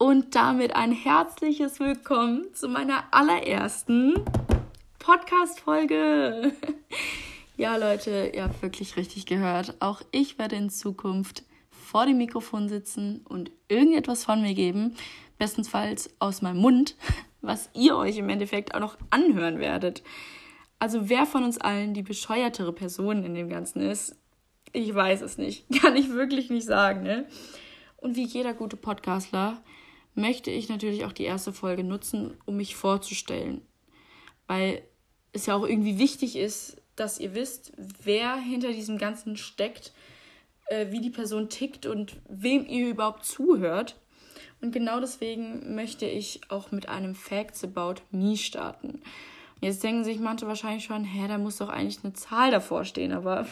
Und damit ein herzliches Willkommen zu meiner allerersten Podcast-Folge. Ja, Leute, ihr habt wirklich richtig gehört. Auch ich werde in Zukunft vor dem Mikrofon sitzen und irgendetwas von mir geben. Bestensfalls aus meinem Mund, was ihr euch im Endeffekt auch noch anhören werdet. Also wer von uns allen die bescheuertere Person in dem Ganzen ist, ich weiß es nicht. Kann ich wirklich nicht sagen, ne? Und wie jeder gute Podcastler möchte ich natürlich auch die erste Folge nutzen, um mich vorzustellen. Weil es ja auch irgendwie wichtig ist, dass ihr wisst, wer hinter diesem Ganzen steckt, äh, wie die Person tickt und wem ihr überhaupt zuhört. Und genau deswegen möchte ich auch mit einem Facts About Me starten. Jetzt denken sich manche wahrscheinlich schon, hä, da muss doch eigentlich eine Zahl davor stehen, aber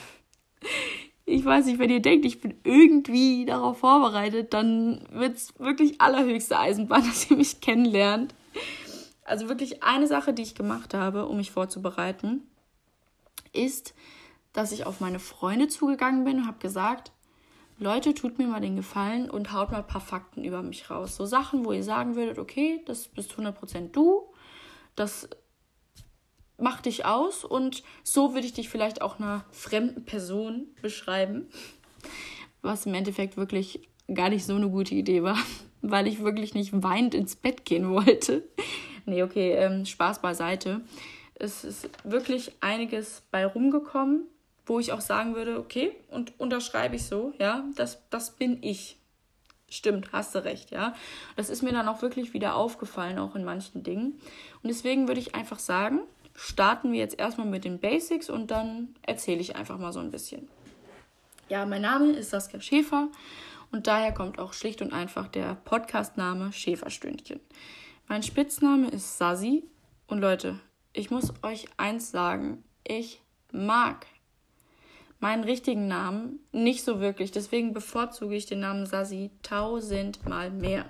ich weiß nicht, wenn ihr denkt, ich bin irgendwie darauf vorbereitet, dann wird es wirklich allerhöchste Eisenbahn, dass ihr mich kennenlernt. Also wirklich eine Sache, die ich gemacht habe, um mich vorzubereiten, ist, dass ich auf meine Freunde zugegangen bin und habe gesagt, Leute, tut mir mal den Gefallen und haut mal ein paar Fakten über mich raus. So Sachen, wo ihr sagen würdet, okay, das bist 100% du, das mach dich aus und so würde ich dich vielleicht auch einer fremden Person beschreiben, was im Endeffekt wirklich gar nicht so eine gute Idee war, weil ich wirklich nicht weinend ins Bett gehen wollte. Nee, okay, ähm, Spaß beiseite. Es ist wirklich einiges bei rumgekommen, wo ich auch sagen würde, okay, und unterschreibe ich so, ja, das, das bin ich. Stimmt, hast du recht, ja. Das ist mir dann auch wirklich wieder aufgefallen, auch in manchen Dingen. Und deswegen würde ich einfach sagen, starten wir jetzt erstmal mit den Basics und dann erzähle ich einfach mal so ein bisschen. Ja, mein Name ist Saskia Schäfer und daher kommt auch schlicht und einfach der Podcastname Schäferstündchen. Mein Spitzname ist Sasi und Leute, ich muss euch eins sagen, ich mag meinen richtigen Namen nicht so wirklich, deswegen bevorzuge ich den Namen Sasi tausendmal mehr.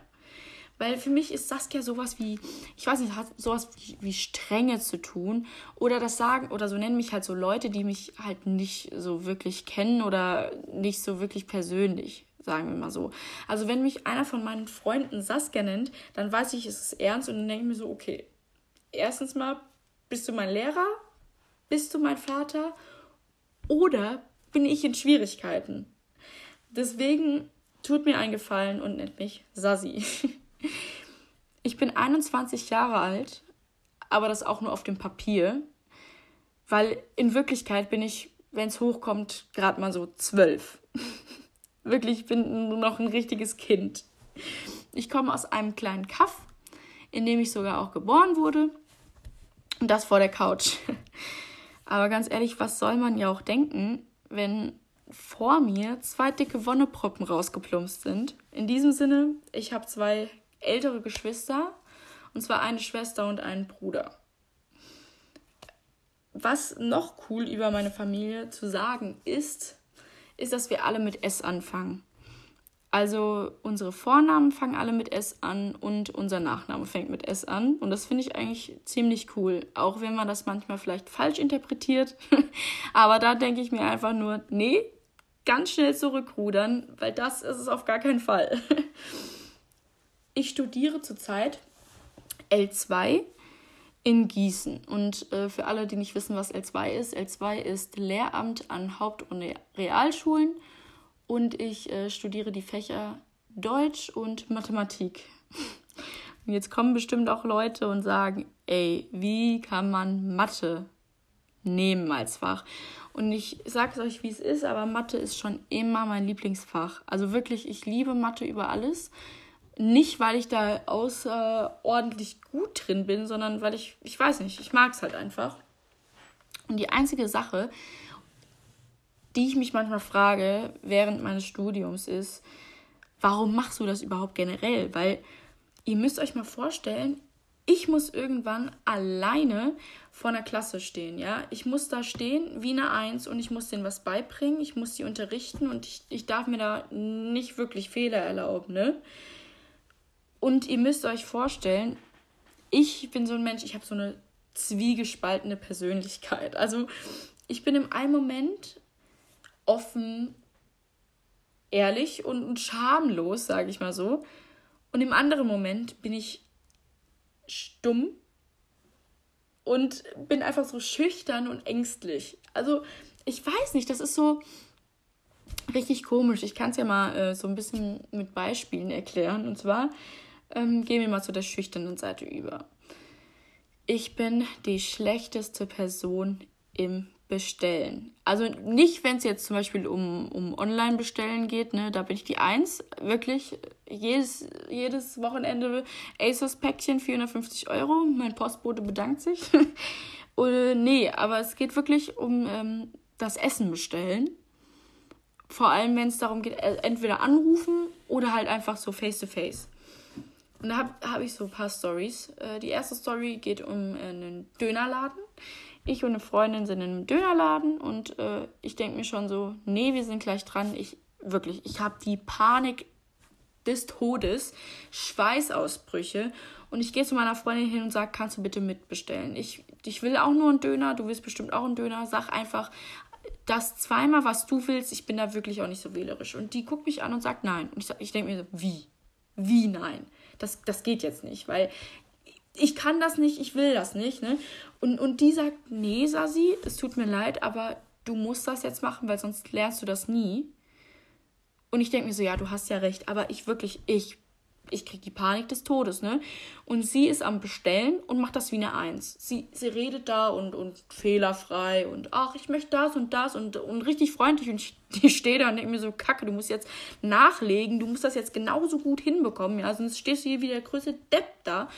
Weil für mich ist Saskia sowas wie, ich weiß nicht, hat sowas wie, wie Strenge zu tun. Oder das sagen, oder so nennen mich halt so Leute, die mich halt nicht so wirklich kennen oder nicht so wirklich persönlich, sagen wir mal so. Also wenn mich einer von meinen Freunden Saskia nennt, dann weiß ich, es ist ernst und dann denke ich mir so, okay, erstens mal, bist du mein Lehrer? Bist du mein Vater? Oder bin ich in Schwierigkeiten? Deswegen tut mir einen Gefallen und nennt mich Sasi. Ich bin 21 Jahre alt, aber das auch nur auf dem Papier, weil in Wirklichkeit bin ich, wenn es hochkommt, gerade mal so zwölf. Wirklich, ich bin nur noch ein richtiges Kind. Ich komme aus einem kleinen Kaff, in dem ich sogar auch geboren wurde. Und das vor der Couch. Aber ganz ehrlich, was soll man ja auch denken, wenn vor mir zwei dicke Wonneproppen rausgeplumpst sind? In diesem Sinne, ich habe zwei ältere Geschwister, und zwar eine Schwester und einen Bruder. Was noch cool über meine Familie zu sagen ist, ist, dass wir alle mit S anfangen. Also unsere Vornamen fangen alle mit S an und unser Nachname fängt mit S an. Und das finde ich eigentlich ziemlich cool. Auch wenn man das manchmal vielleicht falsch interpretiert. Aber da denke ich mir einfach nur, nee, ganz schnell zurückrudern, weil das ist es auf gar keinen Fall. ich studiere zurzeit L2 in Gießen. Und äh, für alle, die nicht wissen, was L2 ist, L2 ist Lehramt an Haupt- und Realschulen und ich äh, studiere die Fächer Deutsch und Mathematik. Und jetzt kommen bestimmt auch Leute und sagen, ey, wie kann man Mathe nehmen als Fach? Und ich sage es euch, wie es ist, aber Mathe ist schon immer mein Lieblingsfach. Also wirklich, ich liebe Mathe über alles. Nicht, weil ich da außerordentlich gut drin bin, sondern weil ich, ich weiß nicht, ich mag es halt einfach. Und die einzige Sache, die ich mich manchmal frage während meines Studiums ist, warum machst du das überhaupt generell? Weil ihr müsst euch mal vorstellen, ich muss irgendwann alleine vor einer Klasse stehen, ja. Ich muss da stehen wie eine Eins und ich muss denen was beibringen, ich muss sie unterrichten und ich, ich darf mir da nicht wirklich Fehler erlauben, ne? Und ihr müsst euch vorstellen, ich bin so ein Mensch, ich habe so eine zwiegespaltene Persönlichkeit. Also ich bin im einen Moment offen, ehrlich und, schamlos, sage ich mal so. Und im anderen Moment bin ich stumm und bin einfach so schüchtern und ängstlich. Also ich weiß nicht, das ist so richtig komisch. Ich kann es ja mal äh, so ein bisschen mit Beispielen erklären. Und zwar ähm, gehen wir mal zu der schüchternen Seite über. Ich bin die schlechteste Person im bestellen. Also nicht, wenn es jetzt zum Beispiel um, um Online-Bestellen geht, ne, da bin ich die Eins. Wirklich, jedes, jedes Wochenende ASOS-Päckchen, 450 Euro. Mein Postbote bedankt sich. Oder, nee, aber es geht wirklich um ähm, das Essen bestellen. Vor allem, wenn es darum geht, äh, entweder anrufen oder halt einfach so face-to-face. -face. Und da habe hab ich so ein paar Stories. Äh, die erste Story geht um äh, einen Dönerladen ich und eine Freundin sind in einem Dönerladen und äh, ich denke mir schon so, nee, wir sind gleich dran. Ich wirklich, ich habe die Panik des Todes, Schweißausbrüche und ich gehe zu meiner Freundin hin und sage, kannst du bitte mitbestellen? Ich, ich will auch nur einen Döner, du willst bestimmt auch einen Döner. Sag einfach das zweimal, was du willst. Ich bin da wirklich auch nicht so wählerisch. Und die guckt mich an und sagt nein. Und ich, ich denke mir so, wie? Wie nein? Das, das geht jetzt nicht, weil ich kann das nicht, ich will das nicht. Ne? Und, und die sagt, nee, Sasi, es tut mir leid, aber du musst das jetzt machen, weil sonst lernst du das nie. Und ich denke mir so, ja, du hast ja recht, aber ich wirklich, ich, ich krieg die Panik des Todes, ne? Und sie ist am Bestellen und macht das wie eine Eins. Sie, sie redet da und, und fehlerfrei und ach, ich möchte das und das und, und richtig freundlich. Und ich, ich stehe da und denke mir so, Kacke, du musst jetzt nachlegen, du musst das jetzt genauso gut hinbekommen, ja, sonst stehst du hier wie der größte Depp da.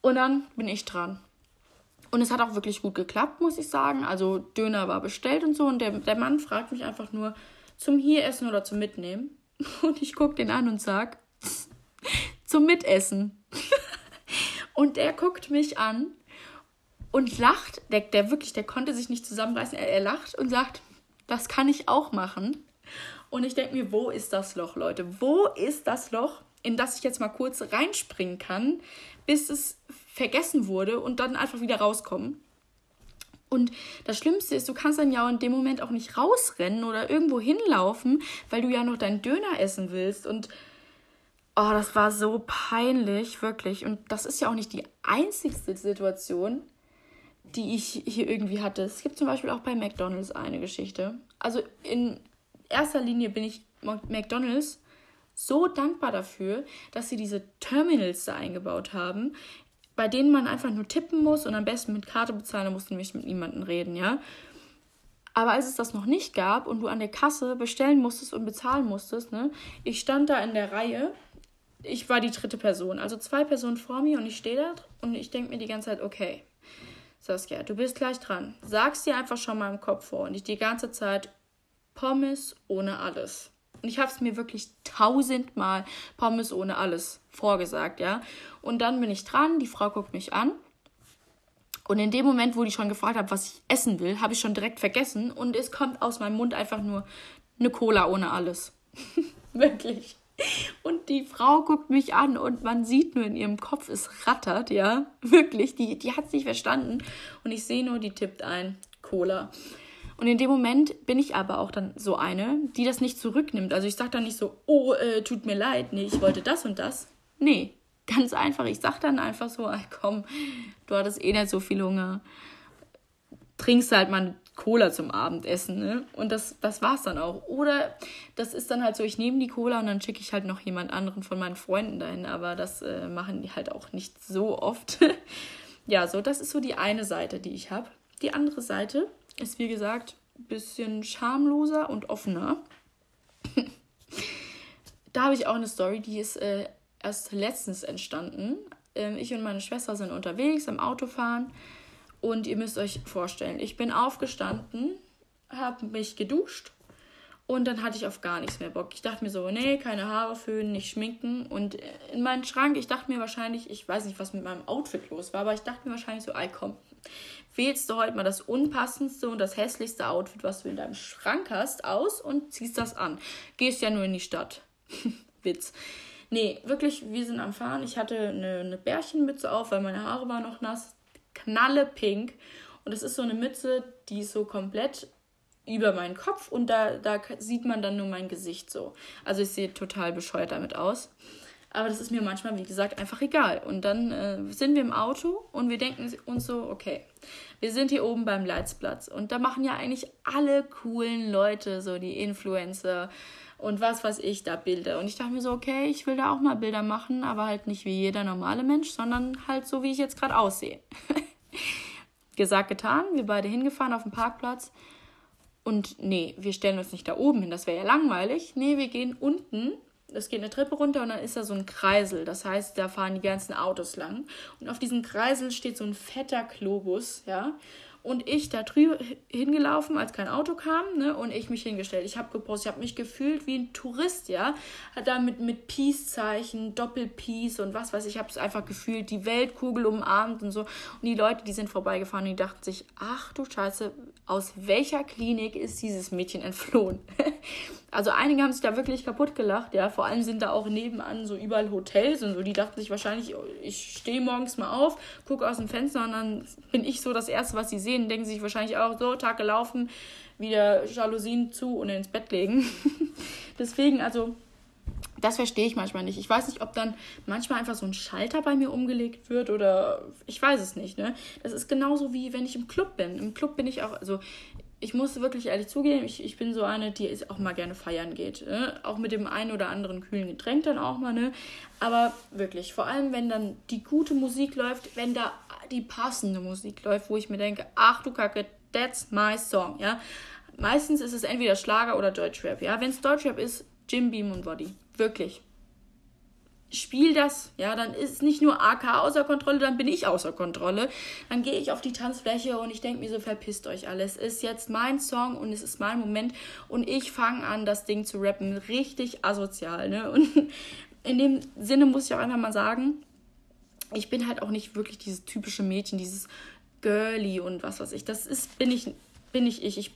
Und dann bin ich dran. Und es hat auch wirklich gut geklappt, muss ich sagen. Also Döner war bestellt und so. Und der, der Mann fragt mich einfach nur, zum hier essen oder zum Mitnehmen? Und ich gucke den an und sag, zum Mitessen. und der guckt mich an und lacht. Der, der wirklich, der konnte sich nicht zusammenreißen. Er, er lacht und sagt, das kann ich auch machen. Und ich denke mir, wo ist das Loch, Leute? Wo ist das Loch, in das ich jetzt mal kurz reinspringen kann, bis es vergessen wurde und dann einfach wieder rauskommen. Und das Schlimmste ist, du kannst dann ja in dem Moment auch nicht rausrennen oder irgendwo hinlaufen, weil du ja noch deinen Döner essen willst. Und oh, das war so peinlich, wirklich. Und das ist ja auch nicht die einzigste Situation, die ich hier irgendwie hatte. Es gibt zum Beispiel auch bei McDonald's eine Geschichte. Also in erster Linie bin ich McDonald's so dankbar dafür, dass sie diese Terminals da eingebaut haben, bei denen man einfach nur tippen muss und am besten mit Karte bezahlen, da musst du nämlich mit niemandem reden, ja. Aber als es das noch nicht gab und du an der Kasse bestellen musstest und bezahlen musstest, ne, ich stand da in der Reihe, ich war die dritte Person, also zwei Personen vor mir und ich stehe da und ich denke mir die ganze Zeit, okay, Saskia, du bist gleich dran. Sag's dir einfach schon mal im Kopf vor und ich die ganze Zeit Pommes ohne alles. Und ich habe es mir wirklich tausendmal Pommes ohne alles vorgesagt, ja. Und dann bin ich dran, die Frau guckt mich an. Und in dem Moment, wo die schon gefragt hat, was ich essen will, habe ich schon direkt vergessen. Und es kommt aus meinem Mund einfach nur eine Cola ohne alles. wirklich. Und die Frau guckt mich an und man sieht nur in ihrem Kopf, es rattert, ja. Wirklich, die, die hat es nicht verstanden. Und ich sehe nur, die tippt ein Cola. Und in dem Moment bin ich aber auch dann so eine, die das nicht zurücknimmt. Also ich sage dann nicht so, oh, äh, tut mir leid, nee, ich wollte das und das. Nee, ganz einfach. Ich sage dann einfach so, ach komm, du hattest eh nicht so viel Hunger. Trinkst halt mal Cola zum Abendessen, ne? Und das, das war's dann auch. Oder das ist dann halt so, ich nehme die Cola und dann schicke ich halt noch jemand anderen von meinen Freunden dahin. Aber das äh, machen die halt auch nicht so oft. ja, so, das ist so die eine Seite, die ich habe. Die andere Seite ist wie gesagt ein bisschen schamloser und offener. da habe ich auch eine Story, die ist äh, erst letztens entstanden. Ähm, ich und meine Schwester sind unterwegs am Autofahren und ihr müsst euch vorstellen, ich bin aufgestanden, habe mich geduscht und dann hatte ich auf gar nichts mehr Bock. Ich dachte mir so, nee, keine Haare föhnen, nicht schminken. Und in meinen Schrank, ich dachte mir wahrscheinlich, ich weiß nicht, was mit meinem Outfit los war, aber ich dachte mir wahrscheinlich so, ey komm, wählst du heute mal das unpassendste und das hässlichste Outfit, was du in deinem Schrank hast, aus und ziehst das an. Gehst ja nur in die Stadt. Witz. Nee, wirklich, wir sind am Fahren. Ich hatte eine, eine Bärchenmütze auf, weil meine Haare waren noch nass. Knalle pink. Und es ist so eine Mütze, die ist so komplett über meinen Kopf und da, da sieht man dann nur mein Gesicht so. Also ich sehe total bescheuert damit aus. Aber das ist mir manchmal, wie gesagt, einfach egal. Und dann äh, sind wir im Auto und wir denken uns so, okay, wir sind hier oben beim Leitsplatz und da machen ja eigentlich alle coolen Leute, so die Influencer und was weiß ich, da Bilder. Und ich dachte mir so, okay, ich will da auch mal Bilder machen, aber halt nicht wie jeder normale Mensch, sondern halt so, wie ich jetzt gerade aussehe. Gesagt, getan, wir beide hingefahren auf dem Parkplatz. Und nee, wir stellen uns nicht da oben hin, das wäre ja langweilig. Nee, wir gehen unten es geht eine Treppe runter und dann ist da so ein Kreisel. Das heißt, da fahren die ganzen Autos lang. Und auf diesem Kreisel steht so ein fetter Globus, ja und ich da drüben hingelaufen, als kein Auto kam, ne, und ich mich hingestellt. Ich habe gepostet, ich habe mich gefühlt wie ein Tourist, ja, hat da mit, mit Peace-Zeichen, Doppel-Peace und was weiß ich, habe es einfach gefühlt, die Weltkugel umarmt und so. Und die Leute, die sind vorbeigefahren, die dachten sich, ach du Scheiße, aus welcher Klinik ist dieses Mädchen entflohen? Also einige haben sich da wirklich kaputt gelacht, ja. Vor allem sind da auch nebenan so überall Hotels und so. Die dachten sich wahrscheinlich, oh, ich stehe morgens mal auf, gucke aus dem Fenster und dann bin ich so das Erste, was sie sehen. Denken sich wahrscheinlich auch so, Tag gelaufen, wieder Jalousien zu und ins Bett legen. Deswegen, also, das verstehe ich manchmal nicht. Ich weiß nicht, ob dann manchmal einfach so ein Schalter bei mir umgelegt wird oder ich weiß es nicht. Ne? Das ist genauso wie wenn ich im Club bin. Im Club bin ich auch, also ich muss wirklich ehrlich zugeben, ich, ich bin so eine, die auch mal gerne feiern geht. Ne? Auch mit dem einen oder anderen kühlen Getränk dann auch mal, ne? Aber wirklich, vor allem, wenn dann die gute Musik läuft, wenn da die passende Musik läuft, wo ich mir denke, ach du Kacke, that's my song, ja. Meistens ist es entweder Schlager oder Deutschrap, ja. Wenn es Deutschrap ist, Jim Beam und Body. Wirklich spiel das, ja, dann ist nicht nur AK außer Kontrolle, dann bin ich außer Kontrolle. Dann gehe ich auf die Tanzfläche und ich denke mir so, verpisst euch alles. Es ist jetzt mein Song und es ist mein Moment und ich fange an, das Ding zu rappen. Richtig asozial, ne? Und in dem Sinne muss ich auch einfach mal sagen, ich bin halt auch nicht wirklich dieses typische Mädchen, dieses Girly und was weiß ich. Das ist, bin ich, bin ich ich. Ich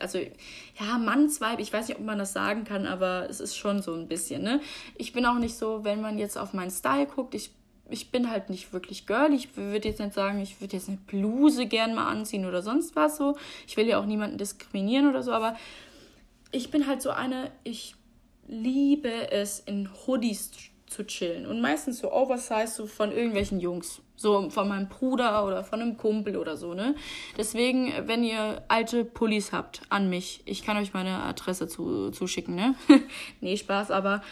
also ja, Mannsweib, ich weiß nicht, ob man das sagen kann, aber es ist schon so ein bisschen, ne? Ich bin auch nicht so, wenn man jetzt auf meinen Style guckt, ich, ich bin halt nicht wirklich girly. Ich würde jetzt nicht sagen, ich würde jetzt eine Bluse gern mal anziehen oder sonst was so. Ich will ja auch niemanden diskriminieren oder so, aber ich bin halt so eine, ich liebe es, in Hoodies zu chillen. Und meistens so oversized, so von irgendwelchen Jungs. So von meinem Bruder oder von einem Kumpel oder so, ne? Deswegen, wenn ihr alte Pullis habt an mich, ich kann euch meine Adresse zu, zuschicken, ne? nee, Spaß, aber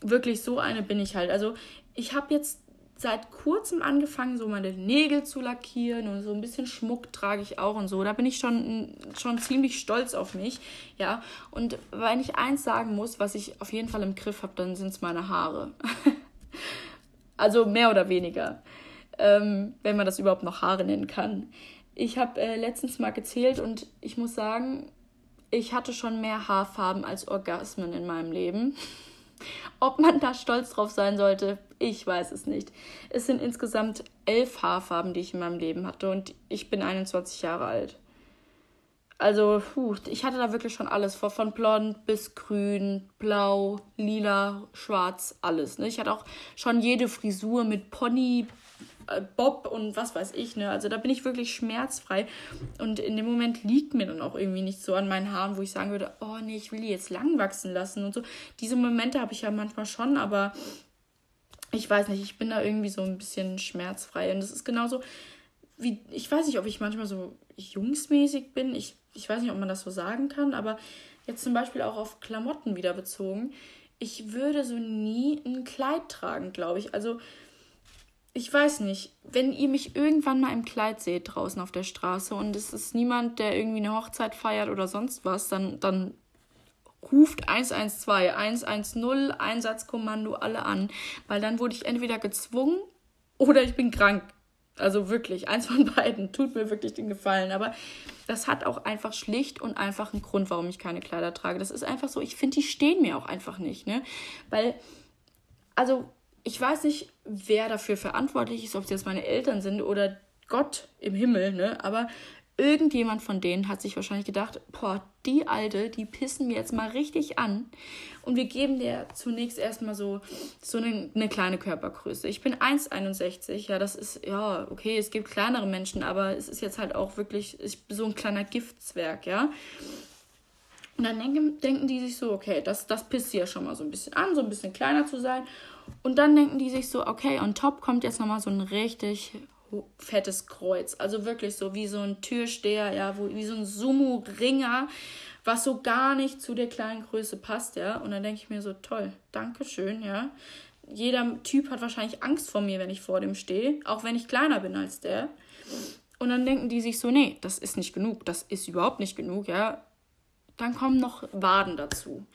wirklich so eine bin ich halt. Also, ich habe jetzt seit kurzem angefangen, so meine Nägel zu lackieren und so ein bisschen Schmuck trage ich auch und so. Da bin ich schon, schon ziemlich stolz auf mich, ja. Und wenn ich eins sagen muss, was ich auf jeden Fall im Griff habe, dann sind es meine Haare. also mehr oder weniger ähm, wenn man das überhaupt noch Haare nennen kann. Ich habe äh, letztens mal gezählt und ich muss sagen, ich hatte schon mehr Haarfarben als Orgasmen in meinem Leben. Ob man da stolz drauf sein sollte, ich weiß es nicht. Es sind insgesamt elf Haarfarben, die ich in meinem Leben hatte und ich bin 21 Jahre alt. Also, puh, ich hatte da wirklich schon alles, von blond bis grün, blau, lila, schwarz, alles. Ne? Ich hatte auch schon jede Frisur mit Pony, Bob und was weiß ich, ne? Also da bin ich wirklich schmerzfrei. Und in dem Moment liegt mir dann auch irgendwie nicht so an meinen Haaren, wo ich sagen würde, oh nee, ich will die jetzt lang wachsen lassen und so. Diese Momente habe ich ja manchmal schon, aber ich weiß nicht, ich bin da irgendwie so ein bisschen schmerzfrei. Und das ist genauso wie, ich weiß nicht, ob ich manchmal so jungsmäßig bin. Ich, ich weiß nicht, ob man das so sagen kann, aber jetzt zum Beispiel auch auf Klamotten wieder bezogen. Ich würde so nie ein Kleid tragen, glaube ich. Also ich weiß nicht, wenn ihr mich irgendwann mal im Kleid seht draußen auf der Straße und es ist niemand, der irgendwie eine Hochzeit feiert oder sonst was, dann, dann ruft 112, 110, Einsatzkommando alle an, weil dann wurde ich entweder gezwungen oder ich bin krank. Also wirklich, eins von beiden tut mir wirklich den Gefallen. Aber das hat auch einfach schlicht und einfach einen Grund, warum ich keine Kleider trage. Das ist einfach so, ich finde, die stehen mir auch einfach nicht, ne? Weil, also ich weiß nicht, wer dafür verantwortlich ist, ob es jetzt meine Eltern sind oder Gott im Himmel, ne? Aber irgendjemand von denen hat sich wahrscheinlich gedacht, boah, die Alte, die pissen mir jetzt mal richtig an. Und wir geben der zunächst erstmal so, so eine, eine kleine Körpergröße. Ich bin 1,61, ja, das ist, ja, okay, es gibt kleinere Menschen, aber es ist jetzt halt auch wirklich so ein kleiner Giftzwerg, ja. Und dann denken, denken die sich so, okay, das, das pisst sie ja schon mal so ein bisschen an, so ein bisschen kleiner zu sein. Und dann denken die sich so, okay, on top kommt jetzt nochmal so ein richtig fettes Kreuz. Also wirklich so wie so ein Türsteher, ja, wo, wie so ein Sumo-Ringer, was so gar nicht zu der kleinen Größe passt, ja. Und dann denke ich mir so, toll, danke schön, ja. Jeder Typ hat wahrscheinlich Angst vor mir, wenn ich vor dem stehe, auch wenn ich kleiner bin als der. Und dann denken die sich so, nee, das ist nicht genug, das ist überhaupt nicht genug, ja. Dann kommen noch Waden dazu.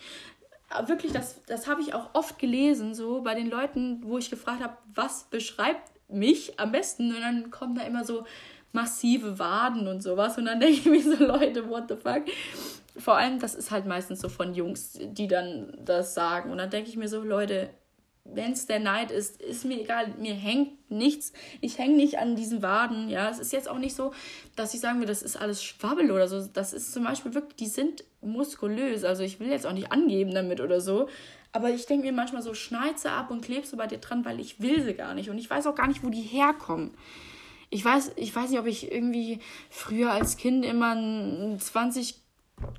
Wirklich, das, das habe ich auch oft gelesen, so bei den Leuten, wo ich gefragt habe, was beschreibt mich am besten? Und dann kommen da immer so massive Waden und sowas. Und dann denke ich mir so, Leute, what the fuck? Vor allem, das ist halt meistens so von Jungs, die dann das sagen. Und dann denke ich mir so, Leute, wenn es der Neid ist, ist mir egal, mir hängt nichts. Ich hänge nicht an diesen Waden. Ja, es ist jetzt auch nicht so, dass ich sagen will, das ist alles Schwabbel oder so. Das ist zum Beispiel wirklich, die sind muskulös. Also ich will jetzt auch nicht angeben damit oder so. Aber ich denke mir manchmal so, schneid sie ab und klebst du bei dir dran, weil ich will sie gar nicht. Und ich weiß auch gar nicht, wo die herkommen. Ich weiß, ich weiß nicht, ob ich irgendwie früher als Kind immer 20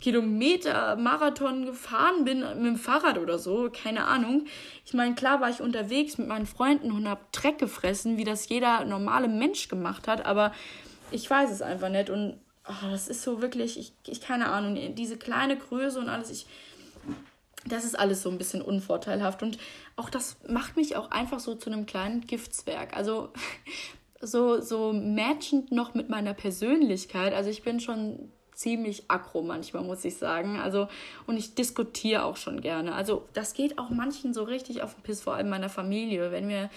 Kilometer Marathon gefahren bin mit dem Fahrrad oder so, keine Ahnung. Ich meine, klar war ich unterwegs mit meinen Freunden und habe Dreck gefressen, wie das jeder normale Mensch gemacht hat, aber ich weiß es einfach nicht und oh, das ist so wirklich, ich, ich keine Ahnung, diese kleine Größe und alles, ich, das ist alles so ein bisschen unvorteilhaft und auch das macht mich auch einfach so zu einem kleinen Giftswerk. Also so, so matchend noch mit meiner Persönlichkeit. Also ich bin schon ziemlich aggro manchmal, muss ich sagen. Also, und ich diskutiere auch schon gerne. Also, das geht auch manchen so richtig auf den Piss, vor allem meiner Familie. Wenn wir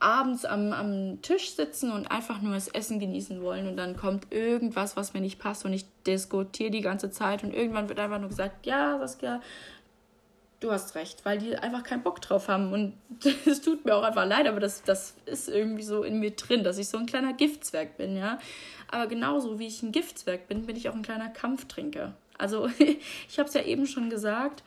abends am, am Tisch sitzen und einfach nur das Essen genießen wollen und dann kommt irgendwas, was mir nicht passt und ich diskutiere die ganze Zeit und irgendwann wird einfach nur gesagt, ja, Saskia, du hast recht, weil die einfach keinen Bock drauf haben und es tut mir auch einfach leid, aber das, das ist irgendwie so in mir drin, dass ich so ein kleiner Giftzwerg bin, ja. Aber genauso wie ich ein Giftzwerg bin, bin ich auch ein kleiner Kampftrinker. Also ich habe es ja eben schon gesagt,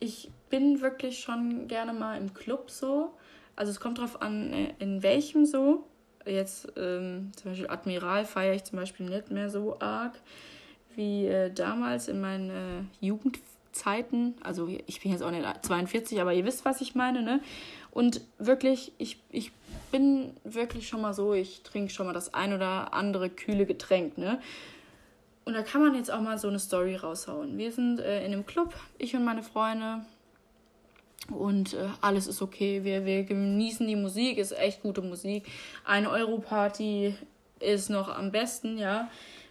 ich bin wirklich schon gerne mal im Club so. Also es kommt darauf an, äh, in welchem so. Jetzt ähm, zum Beispiel Admiral feiere ich zum Beispiel nicht mehr so arg wie äh, damals in meinen äh, Jugendzeiten. Also ich bin jetzt auch nicht 42, aber ihr wisst, was ich meine, ne? Und wirklich, ich, ich bin wirklich schon mal so, ich trinke schon mal das ein oder andere kühle Getränk, ne? Und da kann man jetzt auch mal so eine Story raushauen. Wir sind äh, in einem Club, ich und meine Freunde. Und äh, alles ist okay. Wir, wir genießen die Musik, ist echt gute Musik. Eine Euro-Party ist noch am besten, ja.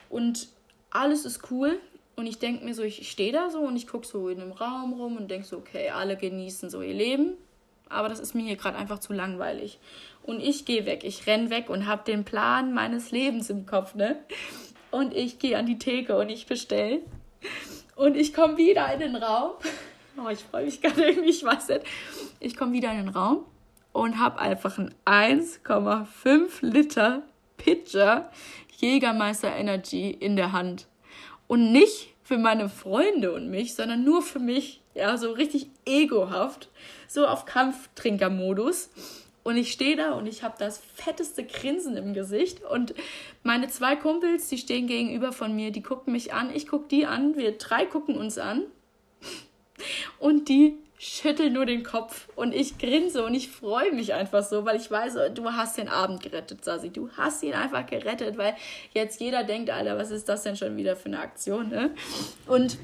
Und alles ist cool. Und ich denke mir so, ich stehe da so und ich gucke so in einem Raum rum und denke so, okay, alle genießen so ihr Leben aber das ist mir hier gerade einfach zu langweilig. Und ich gehe weg, ich renn weg und habe den Plan meines Lebens im Kopf, ne? Und ich gehe an die Theke und ich bestelle. Und ich komme wieder in den Raum. Oh, ich freue mich gerade irgendwie, ich weiß nicht. Ich komme wieder in den Raum und habe einfach einen 1,5 Liter Pitcher Jägermeister Energy in der Hand. Und nicht für meine Freunde und mich, sondern nur für mich. Ja, so richtig egohaft so auf Kampftrinkermodus. Und ich stehe da und ich habe das fetteste Grinsen im Gesicht. Und meine zwei Kumpels, die stehen gegenüber von mir, die gucken mich an, ich gucke die an, wir drei gucken uns an. Und die schütteln nur den Kopf und ich grinse und ich freue mich einfach so, weil ich weiß, du hast den Abend gerettet, Sasi. Du hast ihn einfach gerettet, weil jetzt jeder denkt, Alter, was ist das denn schon wieder für eine Aktion, ne? Und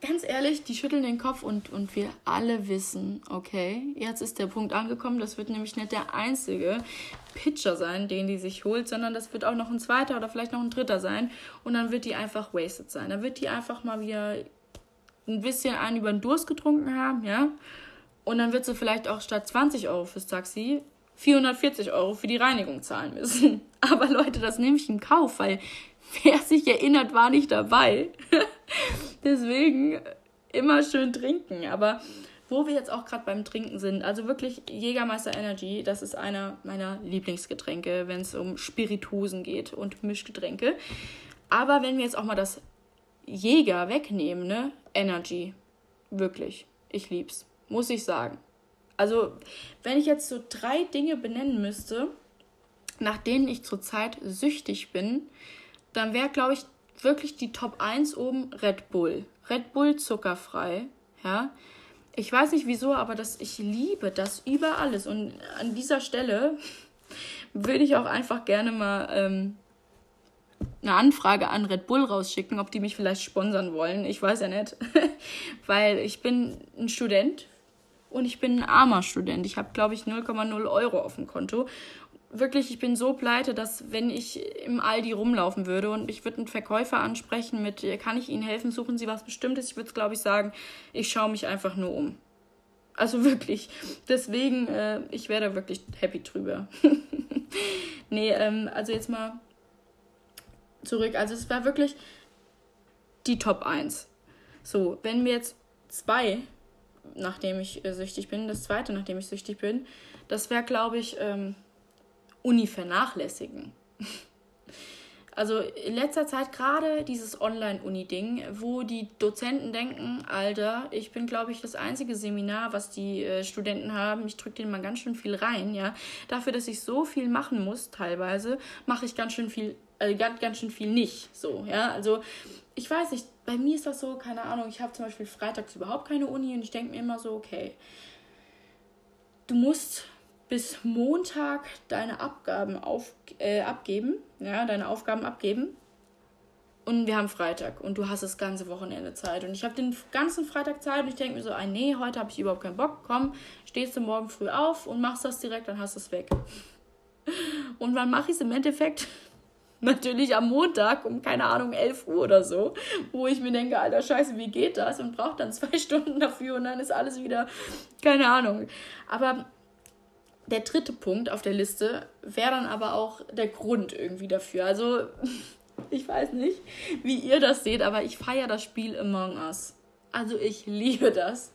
ganz ehrlich, die schütteln den Kopf und, und wir alle wissen, okay, jetzt ist der Punkt angekommen, das wird nämlich nicht der einzige Pitcher sein, den die sich holt, sondern das wird auch noch ein zweiter oder vielleicht noch ein dritter sein und dann wird die einfach wasted sein. Dann wird die einfach mal wieder ein bisschen einen über den Durst getrunken haben, ja, und dann wird sie vielleicht auch statt 20 Euro fürs Taxi 440 Euro für die Reinigung zahlen müssen. Aber Leute, das nehme ich in Kauf, weil wer sich erinnert, war nicht dabei. Deswegen immer schön trinken. Aber wo wir jetzt auch gerade beim Trinken sind, also wirklich Jägermeister Energy, das ist einer meiner Lieblingsgetränke, wenn es um Spirituosen geht und Mischgetränke. Aber wenn wir jetzt auch mal das Jäger wegnehmen, ne? Energy. Wirklich. Ich lieb's. Muss ich sagen. Also, wenn ich jetzt so drei Dinge benennen müsste, nach denen ich zurzeit süchtig bin, dann wäre, glaube ich, wirklich die Top 1 oben Red Bull. Red Bull zuckerfrei, ja. ich weiß nicht wieso, aber das, ich liebe das über alles. Und an dieser Stelle würde ich auch einfach gerne mal ähm, eine Anfrage an Red Bull rausschicken, ob die mich vielleicht sponsern wollen. Ich weiß ja nicht. Weil ich bin ein Student und ich bin ein armer Student. Ich habe, glaube ich, 0,0 Euro auf dem Konto. Wirklich, ich bin so pleite, dass wenn ich im Aldi rumlaufen würde und ich würde einen Verkäufer ansprechen mit, kann ich Ihnen helfen, suchen Sie was Bestimmtes, ich würde, glaube ich, sagen, ich schaue mich einfach nur um. Also wirklich. Deswegen, äh, ich wäre da wirklich happy drüber. nee, ähm, also jetzt mal zurück. Also es war wirklich die Top 1. So, wenn wir jetzt zwei, nachdem ich äh, süchtig bin, das zweite, nachdem ich süchtig bin, das wäre, glaube ich, ähm, Uni vernachlässigen. Also in letzter Zeit gerade dieses Online-Uni-Ding, wo die Dozenten denken, Alter, ich bin, glaube ich, das einzige Seminar, was die äh, Studenten haben. Ich drücke denen mal ganz schön viel rein, ja. Dafür, dass ich so viel machen muss, teilweise, mache ich ganz schön viel, äh, ganz, ganz schön viel nicht. So, ja. Also ich weiß nicht, bei mir ist das so, keine Ahnung, ich habe zum Beispiel freitags überhaupt keine Uni und ich denke mir immer so, okay, du musst bis Montag deine Abgaben auf, äh, abgeben, ja, deine Aufgaben abgeben. Und wir haben Freitag und du hast das ganze Wochenende Zeit. Und ich habe den ganzen Freitag Zeit und ich denke mir so, ah, nee, heute habe ich überhaupt keinen Bock. Komm, stehst du morgen früh auf und machst das direkt, dann hast du es weg. Und wann mache ich es im Endeffekt? Natürlich am Montag um, keine Ahnung, 11 Uhr oder so, wo ich mir denke, alter Scheiße, wie geht das? Und brauche dann zwei Stunden dafür und dann ist alles wieder, keine Ahnung. Aber der dritte Punkt auf der Liste wäre dann aber auch der Grund irgendwie dafür. Also, ich weiß nicht, wie ihr das seht, aber ich feiere das Spiel Among Us. Also, ich liebe das.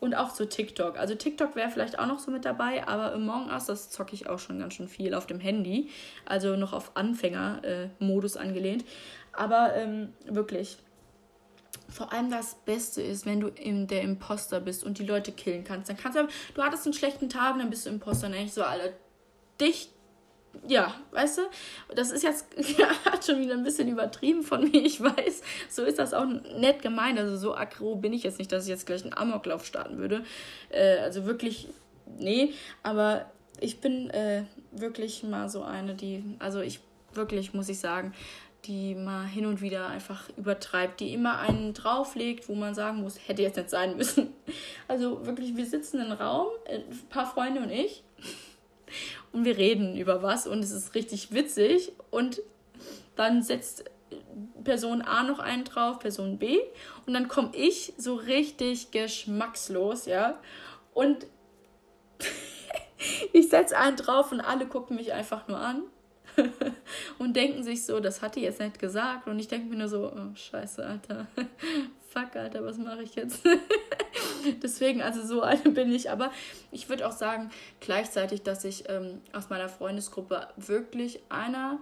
Und auch zu TikTok. Also, TikTok wäre vielleicht auch noch so mit dabei, aber Among Us, das zocke ich auch schon ganz schön viel auf dem Handy. Also, noch auf Anfänger-Modus äh, angelehnt. Aber ähm, wirklich, vor allem das Beste ist, wenn du in der Imposter bist und die Leute killen kannst. Dann kannst du, du hattest einen schlechten Tag und dann bist du Imposter. Dann so, Alter, dich, ja, weißt du, das ist jetzt ja, schon wieder ein bisschen übertrieben von mir, ich weiß. So ist das auch nett gemeint. Also so aggro bin ich jetzt nicht, dass ich jetzt gleich einen Amoklauf starten würde. Äh, also wirklich, nee, aber ich bin äh, wirklich mal so eine, die, also ich wirklich, muss ich sagen, die mal hin und wieder einfach übertreibt, die immer einen drauflegt, wo man sagen muss, hätte jetzt nicht sein müssen. Also wirklich, wir sitzen im Raum, ein paar Freunde und ich, und wir reden über was und es ist richtig witzig und dann setzt Person A noch einen drauf, Person B und dann komme ich so richtig geschmackslos, ja, und ich setze einen drauf und alle gucken mich einfach nur an und denken sich so, das hat die jetzt nicht gesagt. Und ich denke mir nur so, oh, scheiße, Alter. Fuck, Alter, was mache ich jetzt? Deswegen, also so eine bin ich. Aber ich würde auch sagen, gleichzeitig, dass ich ähm, aus meiner Freundesgruppe wirklich einer,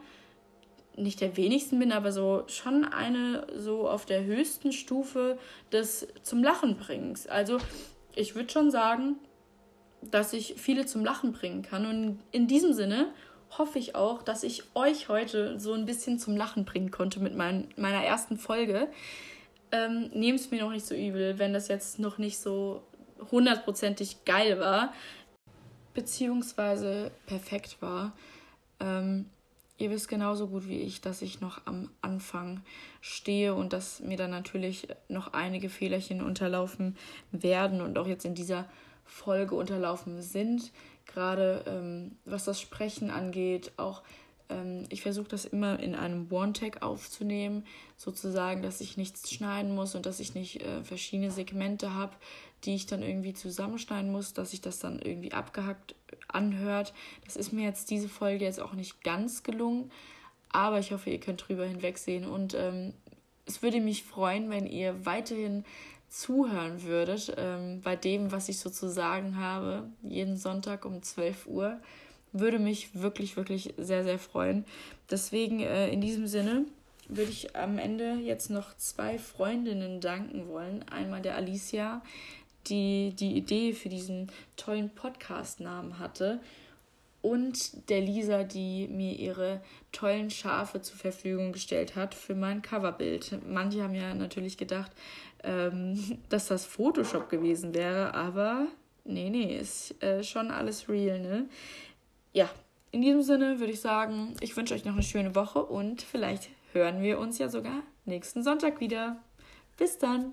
nicht der wenigsten bin, aber so schon eine so auf der höchsten Stufe des zum Lachen bringens. Also ich würde schon sagen, dass ich viele zum Lachen bringen kann. Und in diesem Sinne hoffe ich auch, dass ich euch heute so ein bisschen zum Lachen bringen konnte mit mein, meiner ersten Folge. Ähm, Nehmt es mir noch nicht so übel, wenn das jetzt noch nicht so hundertprozentig geil war, beziehungsweise perfekt war. Ähm, ihr wisst genauso gut wie ich, dass ich noch am Anfang stehe und dass mir dann natürlich noch einige Fehlerchen unterlaufen werden und auch jetzt in dieser Folge unterlaufen sind gerade ähm, was das Sprechen angeht, auch ich versuche das immer in einem One-Tag aufzunehmen, sozusagen, dass ich nichts schneiden muss und dass ich nicht äh, verschiedene Segmente habe, die ich dann irgendwie zusammenschneiden muss, dass sich das dann irgendwie abgehackt anhört. Das ist mir jetzt diese Folge jetzt auch nicht ganz gelungen, aber ich hoffe, ihr könnt drüber hinwegsehen und ähm, es würde mich freuen, wenn ihr weiterhin zuhören würdet ähm, bei dem, was ich so zu sagen habe, jeden Sonntag um 12 Uhr, würde mich wirklich, wirklich sehr, sehr freuen. Deswegen äh, in diesem Sinne würde ich am Ende jetzt noch zwei Freundinnen danken wollen. Einmal der Alicia, die die Idee für diesen tollen Podcast-Namen hatte. und der Lisa, die mir ihre tollen Schafe zur Verfügung gestellt hat für mein Coverbild. Manche haben ja natürlich gedacht, ähm, dass das Photoshop gewesen wäre, aber nee, nee, ist äh, schon alles real, ne? Ja, in diesem Sinne würde ich sagen, ich wünsche euch noch eine schöne Woche und vielleicht hören wir uns ja sogar nächsten Sonntag wieder. Bis dann!